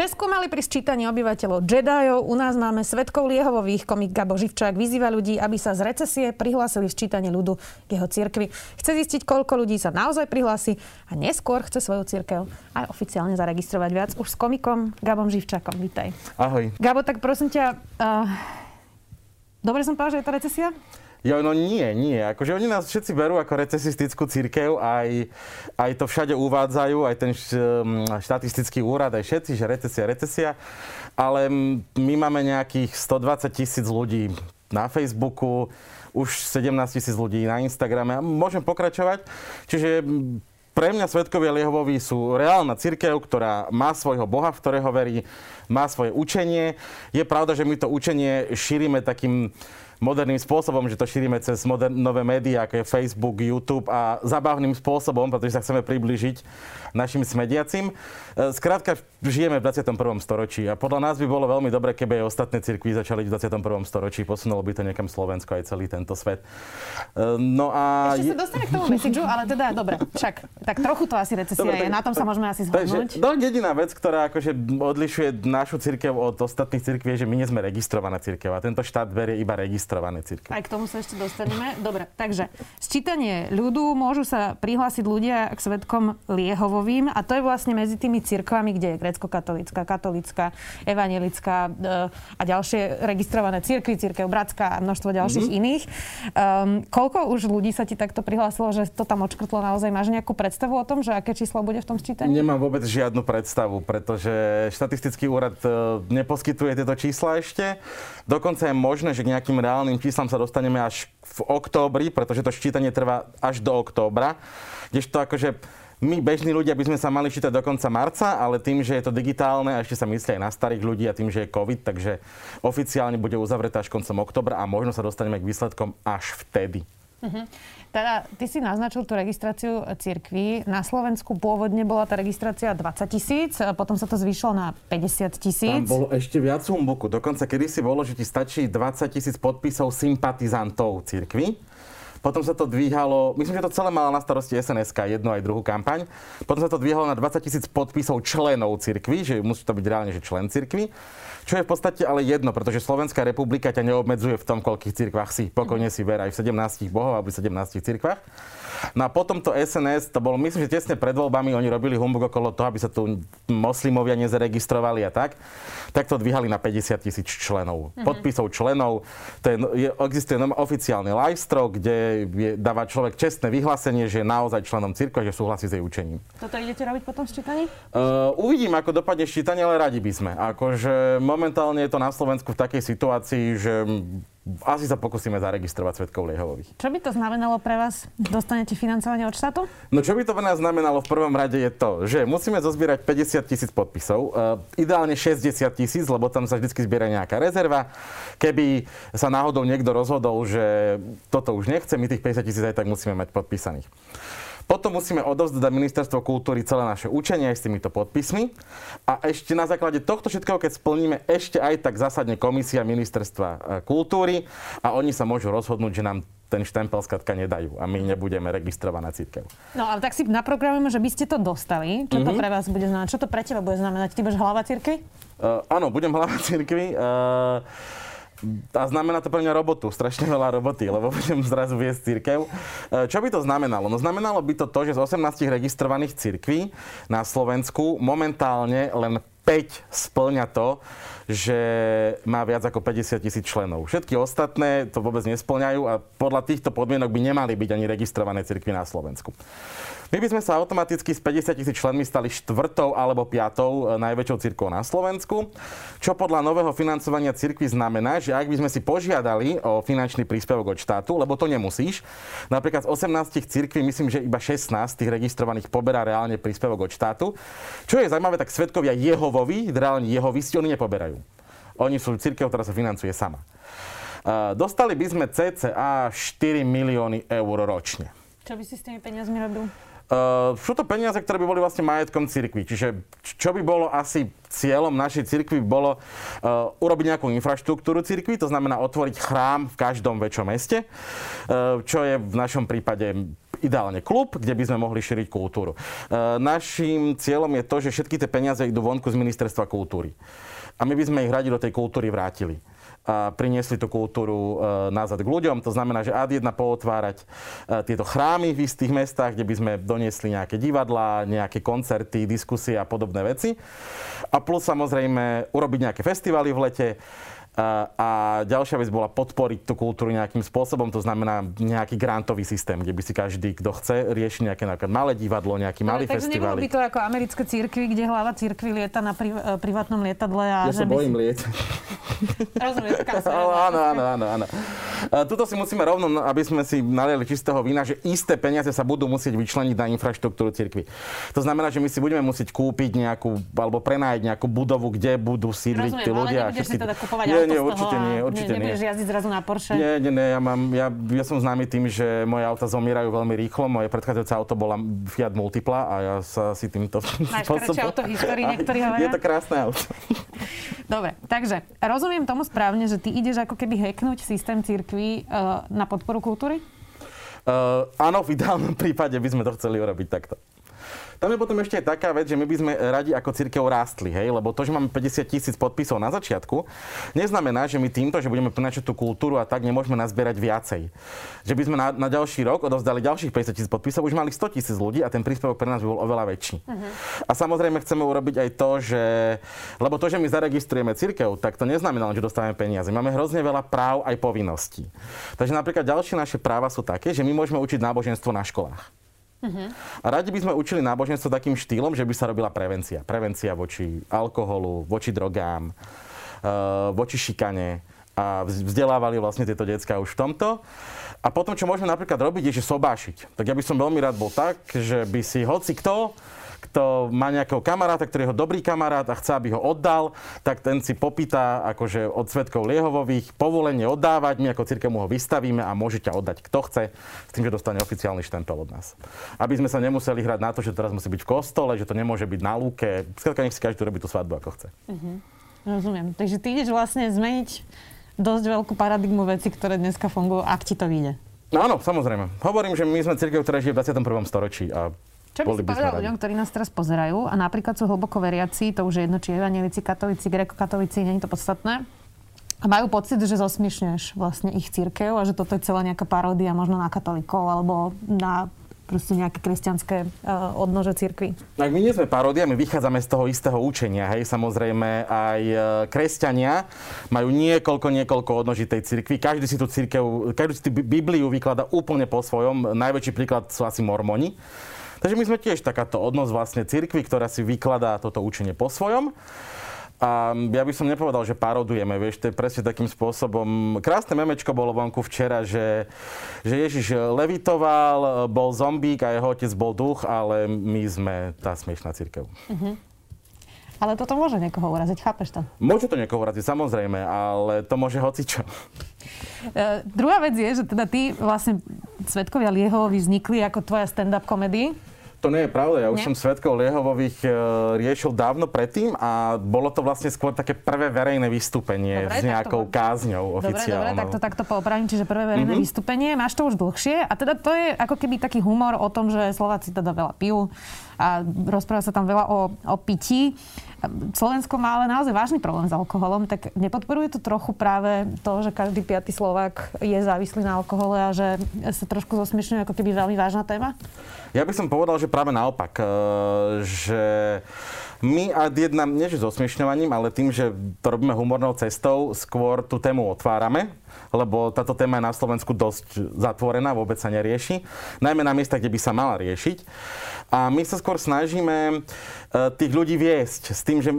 Česku mali pri sčítaní obyvateľov Jedajov, u nás máme svetkov Liehovových, komik Gabo Živčák vyzýva ľudí, aby sa z recesie prihlásili v sčítaní ľudu k jeho cirkvi. Chce zistiť, koľko ľudí sa naozaj prihlási a neskôr chce svoju cirkev aj oficiálne zaregistrovať viac. Už s komikom Gabom Živčákom. Vítaj. Ahoj. Gabo, tak prosím ťa, uh, dobre som povedal, že je to recesia? Jo, no nie, nie. Akože oni nás všetci berú ako recesistickú církev, aj, aj to všade uvádzajú, aj ten štatistický úrad, aj všetci, že recesia, recesia. Ale my máme nejakých 120 tisíc ľudí na Facebooku, už 17 tisíc ľudí na Instagrame a môžem pokračovať. Čiže pre mňa Svetkovia Liehovoví sú reálna církev, ktorá má svojho Boha, v ktorého verí, má svoje učenie. Je pravda, že my to učenie šírime takým moderným spôsobom, že to šírime cez modern, nové médiá, ako je Facebook, YouTube a zabavným spôsobom, pretože sa chceme približiť našim smediacim. E, skrátka, žijeme v 21. storočí a podľa nás by bolo veľmi dobre, keby aj ostatné cirkvy začali v 21. storočí. Posunulo by to niekam Slovensko aj celý tento svet. E, no a... Ešte sa dostane k tomu messageu, ale teda dobre, však tak trochu to asi recesia dobre, je, na tom sa môžeme asi zhodnúť. No, jediná vec, ktorá akože odlišuje našu cirkev od ostatných cirkví, je, že my nie sme registrovaná cirkev a tento štát berie iba registrované cirkvi. Aj k tomu sa ešte dostaneme. Dobre, takže sčítanie ľudu môžu sa prihlásiť ľudia k svetkom Liehovovým a to je vlastne medzi tými cirkvami, kde je grecko-katolická, katolická, evangelická e, a ďalšie registrované cirkvy, cirkev Bratská a množstvo ďalších mm-hmm. iných. Um, koľko už ľudí sa ti takto prihlásilo, že to tam odškrtlo naozaj? Máš nejakú predstavu o tom, že aké číslo bude v tom sčítaní? Nemám vôbec žiadnu predstavu, pretože štatistický úrad e, neposkytuje tieto čísla ešte. Dokonca je možné, že k nejakým reálnym číslam sa dostaneme až v októbri, pretože to ščítanie trvá až do októbra. Kdežto akože my bežní ľudia by sme sa mali čítať do konca marca, ale tým, že je to digitálne a ešte sa myslí aj na starých ľudí a tým, že je COVID, takže oficiálne bude uzavretá až koncom oktobra a možno sa dostaneme k výsledkom až vtedy. Uh-huh. Teda, ty si naznačil tú registráciu cirkví. Na Slovensku pôvodne bola tá registrácia 20 tisíc, potom sa to zvýšilo na 50 tisíc. Tam bolo ešte viac humbuku. Dokonca kedy si bolo, že ti stačí 20 tisíc podpisov sympatizantov cirkvi. Potom sa to dvíhalo, myslím, že to celé mala na starosti SNSK, jednu aj druhú kampaň. Potom sa to dvíhalo na 20 tisíc podpisov členov cirkvi, že musí to byť reálne, že člen cirkvi. Čo je v podstate ale jedno, pretože Slovenská republika ťa neobmedzuje v tom, koľkých cirkvách si. Pokojne si ver aj v 17 bohov alebo v 17 cirkvách. No a potom to SNS, to bolo, myslím, že tesne pred voľbami oni robili humbug okolo toho, aby sa tu moslimovia nezaregistrovali a tak. Tak to dvíhali na 50 tisíc členov. Mm-hmm. Podpisov členov. To je, je, existuje oficiálny livestro, kde je, dáva človek čestné vyhlásenie, že je naozaj členom cirkva, že súhlasí s jej učením. Toto idete robiť potom v ščítaní? Uh, uvidím, ako dopadne ščítanie, ale radi by sme. Akože momentálne je to na Slovensku v takej situácii, že asi sa pokúsime zaregistrovať svetkov Liehovových. Čo by to znamenalo pre vás? Dostanete financovanie od štátu? No čo by to pre nás znamenalo v prvom rade je to, že musíme zozbierať 50 tisíc podpisov, uh, ideálne 60 tisíc, lebo tam sa vždy zbiera nejaká rezerva. Keby sa náhodou niekto rozhodol, že toto už nechce, my tých 50 tisíc aj tak musíme mať podpísaných. Potom musíme odovzdať ministerstvo kultúry celé naše učenie aj s týmito podpismi. A ešte na základe tohto všetkého, keď splníme, ešte aj tak zásadne komisia ministerstva e, kultúry a oni sa môžu rozhodnúť, že nám ten štempel skladka nedajú a my nebudeme registrovaná církev. No ale tak si naprogramujeme, že by ste to dostali. Čo to mm-hmm. pre vás bude znamenať? Čo to pre teba bude znamenať? Ty budeš hlava církvy? Uh, áno, budem hlava církvy. Uh, a znamená to pre mňa robotu, strašne veľa roboty, lebo budem zrazu viesť církev. E, čo by to znamenalo? No znamenalo by to to, že z 18 registrovaných církví na Slovensku momentálne len 5 splňa to, že má viac ako 50 tisíc členov. Všetky ostatné to vôbec nesplňajú a podľa týchto podmienok by nemali byť ani registrované cirkvy na Slovensku. My by sme sa automaticky s 50 tisíc členmi stali štvrtou alebo piatou e, najväčšou cirkvou na Slovensku, čo podľa nového financovania cirkvy znamená, že ak by sme si požiadali o finančný príspevok od štátu, lebo to nemusíš, napríklad z 18 cirkví myslím, že iba 16 tých registrovaných poberá reálne príspevok od štátu. Čo je zaujímavé, tak svetkovia Jehovovi, reálne Jehovisti, oni nepoberajú. Oni sú cirkev, ktorá sa financuje sama. E, dostali by sme cca 4 milióny eur ročne. Čo by si s tými peniazmi robil? Uh, sú to peniaze, ktoré by boli vlastne majetkom cirkvi. Čiže čo by bolo asi cieľom našej cirkvi bolo uh, urobiť nejakú infraštruktúru cirkvi, to znamená otvoriť chrám v každom väčšom meste, uh, čo je v našom prípade ideálne klub, kde by sme mohli šíriť kultúru. Naším cieľom je to, že všetky tie peniaze idú vonku z ministerstva kultúry. A my by sme ich radi do tej kultúry vrátili a priniesli tú kultúru e, nazad k ľuďom. To znamená, že ad 1 pootvárať e, tieto chrámy v istých mestách, kde by sme doniesli nejaké divadlá, nejaké koncerty, diskusie a podobné veci. A plus samozrejme urobiť nejaké festivaly v lete, a ďalšia vec bola podporiť tú kultúru nejakým spôsobom, to znamená nejaký grantový systém, kde by si každý, kto chce, rieši nejaké napríklad malé divadlo, nejaký malý Ale, festival. Takže by to ako americké církvy, kde hlava církvy lieta na pri, e, privátnom lietadle. A ja sa bojím si... lietať. Rozumiem, áno, áno, áno, áno. Tuto si musíme rovno, aby sme si naliali čistého vína, že isté peniaze sa budú musieť vyčleniť na infraštruktúru cirkvi. To znamená, že my si budeme musieť kúpiť nejakú, alebo prenájať nejakú budovu, kde budú sídliť tí ľudia. Ale nebudeš si teda kupovať nie, nie, určite nie, určite nie. Nebudeš jazdiť zrazu na Porsche? Nie, nie, nie, ja, mám, ja, ja som známy tým, že moje auta zomierajú veľmi rýchlo. Moje predchádzajúce auto bola Fiat Multipla a ja sa si týmto spôsobom... auto histórii, niektorí hovoria? Je to krásne auto. Dobre, takže rozumiem tomu správne, že ty ideš ako keby hacknúť systém cirkví uh, na podporu kultúry? Uh, áno, v ideálnom prípade by sme to chceli urobiť takto. Tam je potom ešte aj taká vec, že my by sme radi ako církev rástli, hej? lebo to, že máme 50 tisíc podpisov na začiatku, neznamená, že my týmto, že budeme prinašať tú kultúru a tak nemôžeme nazbierať viacej. Že by sme na, na ďalší rok odovzdali ďalších 50 tisíc podpisov, už mali 100 tisíc ľudí a ten príspevok pre nás by bol oveľa väčší. Uh-huh. A samozrejme chceme urobiť aj to, že... Lebo to, že my zaregistrujeme církev, tak to neznamená že dostávame peniaze. Máme hrozne veľa práv aj povinností. Takže napríklad ďalšie naše práva sú také, že my môžeme učiť náboženstvo na školách. Uh-huh. A radi by sme učili náboženstvo takým štýlom, že by sa robila prevencia. Prevencia voči alkoholu, voči drogám, uh, voči šikane a vzdelávali vlastne tieto decka už v tomto. A potom, čo môžeme napríklad robiť, je, že sobášiť. Tak ja by som veľmi rád bol tak, že by si hoci kto kto má nejakého kamaráta, ktorý je jeho dobrý kamarát a chce, aby ho oddal, tak ten si popýta akože od svetkov Liehovových povolenie oddávať, my ako církev mu ho vystavíme a môže ťa oddať kto chce, s tým, že dostane oficiálny štempel od nás. Aby sme sa nemuseli hrať na to, že teraz musí byť v kostole, že to nemôže byť na lúke. Skrátka, nech si každý robí tú svadbu, ako chce. Uh-huh. Rozumiem. Takže ty ideš vlastne zmeniť dosť veľkú paradigmu veci, ktoré dneska fungujú, ak ti to vyjde. No áno, samozrejme. Hovorím, že my sme církev, ktorá žije v 21. storočí a čo by si povedal ľuďom, ktorí nás teraz pozerajú a napríklad sú hlboko veriaci, to už je jedno, či evanielici, katolíci, grekokatolíci, nie je to podstatné, a majú pocit, že zosmiešňuješ vlastne ich církev a že toto je celá nejaká paródia možno na katolíkov alebo na proste nejaké kresťanské uh, odnože cirkvi. Tak my nie sme paródia, my vychádzame z toho istého učenia. Hej, samozrejme aj uh, kresťania majú niekoľko, niekoľko odnoží tej cirkvi. Každý si tú cirkev, každý si tú Bibliu vyklada úplne po svojom. Najväčší príklad sú asi mormoni. Takže my sme tiež takáto odnos vlastne cirkvi, ktorá si vykladá toto učenie po svojom. A ja by som nepovedal, že parodujeme, vieš, to je presne takým spôsobom. Krásne memečko bolo vonku včera, že, že Ježiš levitoval, bol zombík a jeho otec bol duch, ale my sme tá smiešná církev. Uh-huh. Ale toto môže niekoho uraziť, chápeš to? Môže to niekoho uraziť, samozrejme, ale to môže hocičo. Uh, druhá vec je, že teda ty vlastne Svetkovia Liehovi vznikli ako tvoja stand-up komedy. To nie je pravda. Ja už nie? som svetkov Liehovových e, riešil dávno predtým a bolo to vlastne skôr také prvé verejné vystúpenie dobre, s nejakou to... kázňou oficiálnou. Dobre, dobre, tak to takto poopravím. Čiže prvé verejné mm-hmm. vystúpenie. Máš to už dlhšie a teda to je ako keby taký humor o tom, že Slováci teda veľa pijú a rozpráva sa tam veľa o, o pití. Slovensko má ale naozaj vážny problém s alkoholom, tak nepodporuje to trochu práve to, že každý piatý Slovák je závislý na alkohole a že sa trošku zosmiešňuje ako keby veľmi vážna téma? Ja by som povedal, že práve naopak, e, že my a jedna, nie že zosmiešňovaním, ale tým, že to robíme humornou cestou, skôr tú tému otvárame lebo táto téma je na Slovensku dosť zatvorená, vôbec sa nerieši. Najmä na miestach, kde by sa mala riešiť. A my sa skôr snažíme eh, tých ľudí viesť s tým, že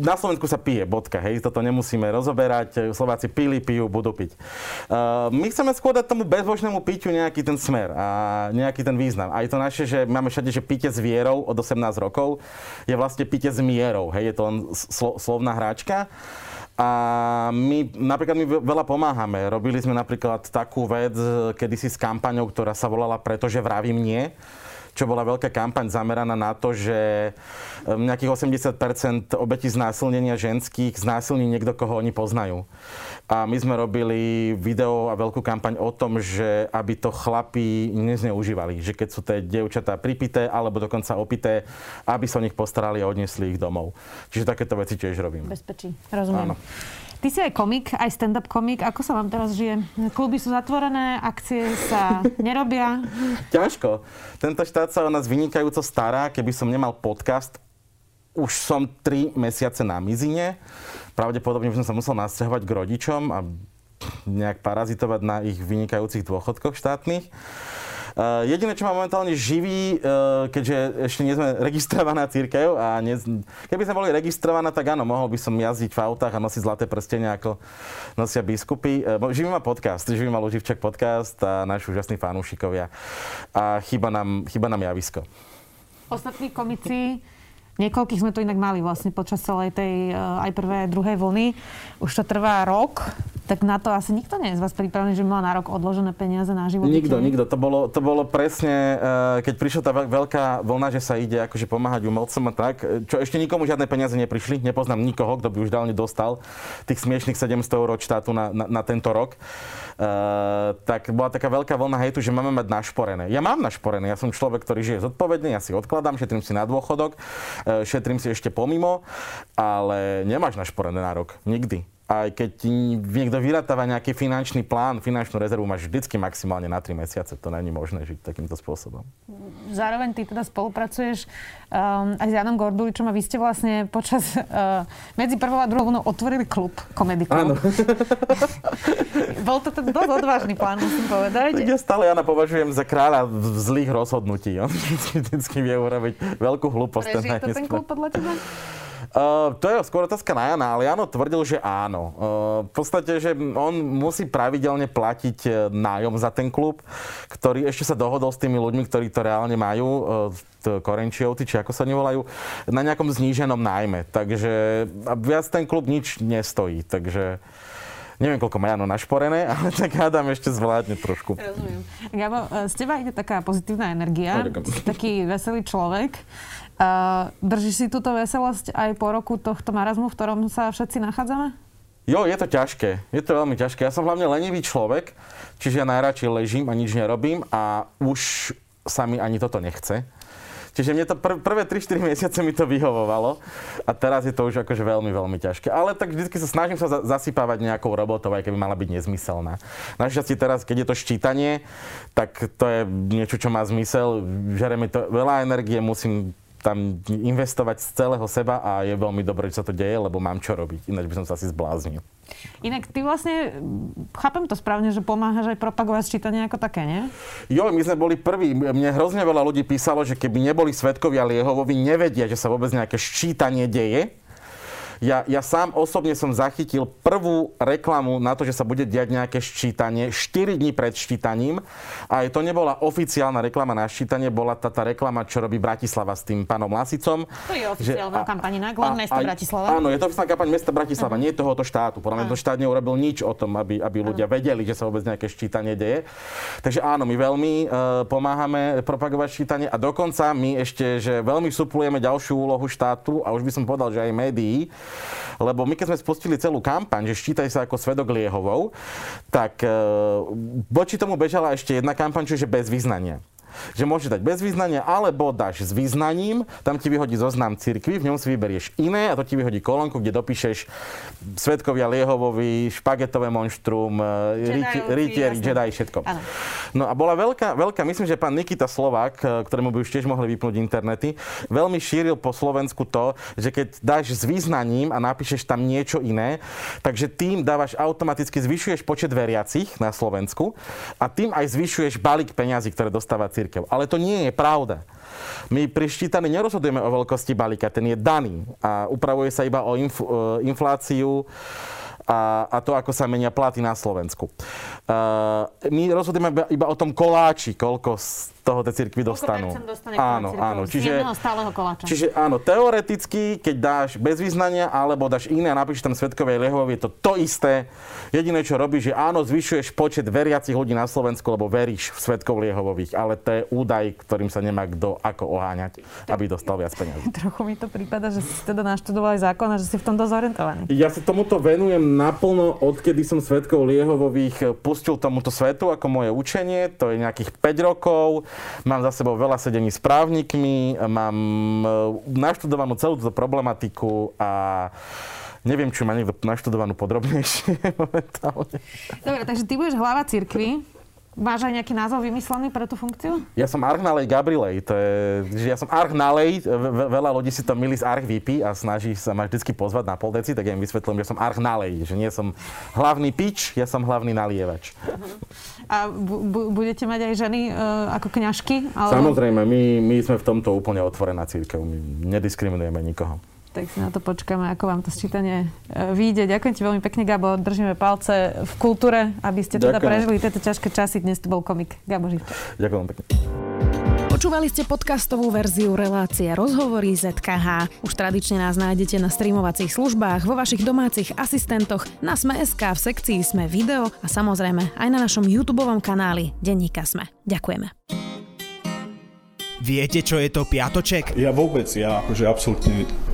na Slovensku sa pije, bodka, hej, toto nemusíme rozoberať, Slováci pili, pijú, budú piť. Eh, my chceme skôr dať tomu bezbožnému piťu nejaký ten smer a nejaký ten význam. Aj to naše, že máme všade, že pite s vierou od 18 rokov, je vlastne pite s mierou, hej, je to len slo- slovná hráčka. A my napríklad my veľa pomáhame. Robili sme napríklad takú vec kedysi s kampaňou, ktorá sa volala Pretože vravím nie čo bola veľká kampaň zameraná na to, že nejakých 80% obetí znásilnenia ženských znásilní niekto, koho oni poznajú. A my sme robili video a veľkú kampaň o tom, že aby to chlapí nezneužívali. Že keď sú tie dievčatá pripité alebo dokonca opité, aby sa o nich postarali a odnesli ich domov. Čiže takéto veci tiež robím. Bezpečí, rozumiem. Áno. Ty si aj komik, aj stand-up komik. Ako sa vám teraz žije? Kluby sú zatvorené, akcie sa nerobia? Ťažko. Tento štát sa o nás vynikajúco stará. Keby som nemal podcast, už som 3 mesiace na mizine pravdepodobne by som sa musel nasťahovať k rodičom a nejak parazitovať na ich vynikajúcich dôchodkoch štátnych. Uh, jediné, čo ma momentálne živí, uh, keďže ešte nie sme registrovaná církev a ne, keby sme boli registrovaná, tak áno, mohol by som jazdiť v autách a nosiť zlaté prstenia, ako nosia biskupy. Uh, živí ma podcast, živí ma Luživčak podcast a naši úžasní fanúšikovia. A chyba nám, chyba nám javisko. Ostatní komici Niekoľkých sme to inak mali vlastne počas celej tej eh, aj aj druhej vlny. Už to trvá rok, tak na to asi nikto nie je z vás pripravený, že mal na rok odložené peniaze na život. Nikto, nikto. To bolo, to bolo presne, eh, keď prišla tá veľká vlna, že sa ide akože pomáhať umelcom a tak, čo ešte nikomu žiadne peniaze neprišli. Nepoznám nikoho, kto by už dávne dostal tých smiešných 700 eur od štátu na, na, na tento rok. Uh, tak bola taká veľká vlna hejtu, že máme mať našporené. Ja mám našporené, ja som človek, ktorý žije zodpovedne, ja si odkladám, šetrím si na dôchodok, uh, šetrím si ešte pomimo, ale nemáš našporené na rok. Nikdy aj keď niekto vyratáva nejaký finančný plán, finančnú rezervu máš vždycky maximálne na 3 mesiace. To není možné žiť takýmto spôsobom. Zároveň ty teda spolupracuješ um, aj s Janom Gorduličom a vy ste vlastne počas uh, medzi prvou a druhou vlnou otvorili klub Comedy Club. Áno. Bol to ten dosť odvážny plán, musím povedať. Ja stále Jana považujem za kráľa zlých rozhodnutí. On vždycky vie urobiť veľkú hlúposť. Prežije to ten klub podľa teba? Uh, to je skôr otázka na Jana, ale Jano tvrdil, že áno. Uh, v podstate, že on musí pravidelne platiť e, nájom za ten klub, ktorý ešte sa dohodol s tými ľuďmi, ktorí to reálne majú, uh, Korenčiovci, či ako sa nevolajú, na nejakom zníženom nájme. Takže viac ten klub nič nestojí. Takže neviem, koľko má Jano našporené, ale tak hádam ešte zvládne trošku. Rozumiem. Gabo, z teba ide taká pozitívna energia, no, taký veselý človek. Uh, držíš si túto veselosť aj po roku tohto marazmu, v ktorom sa všetci nachádzame? Jo, je to ťažké. Je to veľmi ťažké. Ja som hlavne lenivý človek, čiže ja najradšej ležím a nič nerobím a už sa mi ani toto nechce. Čiže mne to pr- prvé 3-4 mesiace mi to vyhovovalo a teraz je to už akože veľmi, veľmi ťažké. Ale tak vždy sa snažím sa za- zasypávať nejakou robotou, aj keby mala byť nezmyselná. Našťastie teraz, keď je to ščítanie, tak to je niečo, čo má zmysel. Žere mi to veľa energie, musím tam investovať z celého seba a je veľmi dobré, že sa to deje, lebo mám čo robiť. Ináč by som sa asi zbláznil. Inak ty vlastne, chápem to správne, že pomáhaš aj propagovať čítanie ako také, nie? Jo, my sme boli prví. Mne hrozne veľa ľudí písalo, že keby neboli svetkovia Liehovovi, nevedia, že sa vôbec nejaké ščítanie deje ja, ja sám osobne som zachytil prvú reklamu na to, že sa bude diať nejaké ščítanie 4 dní pred ščítaním. A to nebola oficiálna reklama na ščítanie, bola tá, tá reklama, čo robí Bratislava s tým pánom Lasicom. To je oficiálna kampaň na mesta Bratislava. Áno, je to oficiálna kampaň mesta Bratislava, uh-huh. nie tohoto štátu. Podľa mňa to štát neurobil nič o tom, aby, aby ľudia uh-huh. vedeli, že sa vôbec nejaké ščítanie deje. Takže áno, my veľmi uh, pomáhame propagovať ščítanie a dokonca my ešte, že veľmi suplujeme ďalšiu úlohu štátu a už by som povedal, že aj médií, lebo my keď sme spustili celú kampaň, že štítaj sa ako svedok Liehovou, tak e, tomu bežala ešte jedna kampaň, čiže bez vyznania že môžeš dať bez vyznania, alebo dáš s vyznaním, tam ti vyhodí zoznam cirkvi, v ňom si vyberieš iné a to ti vyhodí kolónku, kde dopíšeš Svetkovia Liehovovi, Špagetové monštrum, e, Rytieri, Jedi, všetko. Ano. No a bola veľká, veľká, myslím, že pán Nikita Slovák, e, ktorému by už tiež mohli vypnúť internety, veľmi šíril po Slovensku to, že keď dáš s význaním a napíšeš tam niečo iné, takže tým dávaš automaticky, zvyšuješ počet veriacich na Slovensku a tým aj zvyšuješ balík peňazí, ktoré dostáva církev. Ale to nie je pravda. My pri štítaní nerozhodujeme o veľkosti balíka, ten je daný a upravuje sa iba o inf- e, infláciu a, a to, ako sa menia platy na Slovensku. Uh, my rozhodujeme iba o tom koláči, koľko toho tie cirkvi dostanú. Áno, áno. Čiže, čiže áno, teoreticky, keď dáš bez vyznania alebo dáš iné a napíšeš tam svetkovej Jehovovi, je to to isté. Jediné, čo robíš, že áno, zvyšuješ počet veriacich ľudí na Slovensku, lebo veríš v svetkov Jehovových, ale to je údaj, ktorým sa nemá kto ako oháňať, aby dostal viac peniazí. Trochu mi to prípada, že si teda naštudoval aj zákon a že si v tom dosť orientovaný. Ja sa tomuto venujem naplno, odkedy som svetkov Liehovových pustil tomuto svetu ako moje učenie. To je nejakých 5 rokov. Mám za sebou veľa sedení s právnikmi, mám e, naštudovanú celú túto problematiku a neviem, či má niekto naštudovanú podrobnejšie momentálne. Dobre, takže ty budeš hlava cirkvi. Máš aj nejaký názov vymyslený pre tú funkciu? Ja som Archnalej Gabrilej. To je, že ja som Archnalej, veľa ľudí si to milí z Arch VP a snaží sa ma vždy pozvať na pol deci, tak ja im vysvetlím, že som Archnalej, že nie som hlavný pič, ja som hlavný nalievač. Uh-huh. A bu- budete mať aj ženy uh, ako kňažky? Alebo... Samozrejme, my, my sme v tomto úplne otvorená církev, my nediskriminujeme nikoho tak si na to počkáme, ako vám to sčítanie e, vyjde. Ďakujem ti veľmi pekne, Gabo. Držíme palce v kultúre, aby ste teda Ďakujem. prežili tieto ťažké časy. Dnes to bol komik Gabo Živčak. Ďakujem pekne. Počúvali ste podcastovú verziu relácie Rozhovory ZKH. Už tradične nás nájdete na streamovacích službách, vo vašich domácich asistentoch, na Sme.sk, v sekcii Sme video a samozrejme aj na našom YouTube kanáli Denníka Sme. Ďakujeme. Viete, čo je to piatoček? Ja vôbec, ja akože absolútne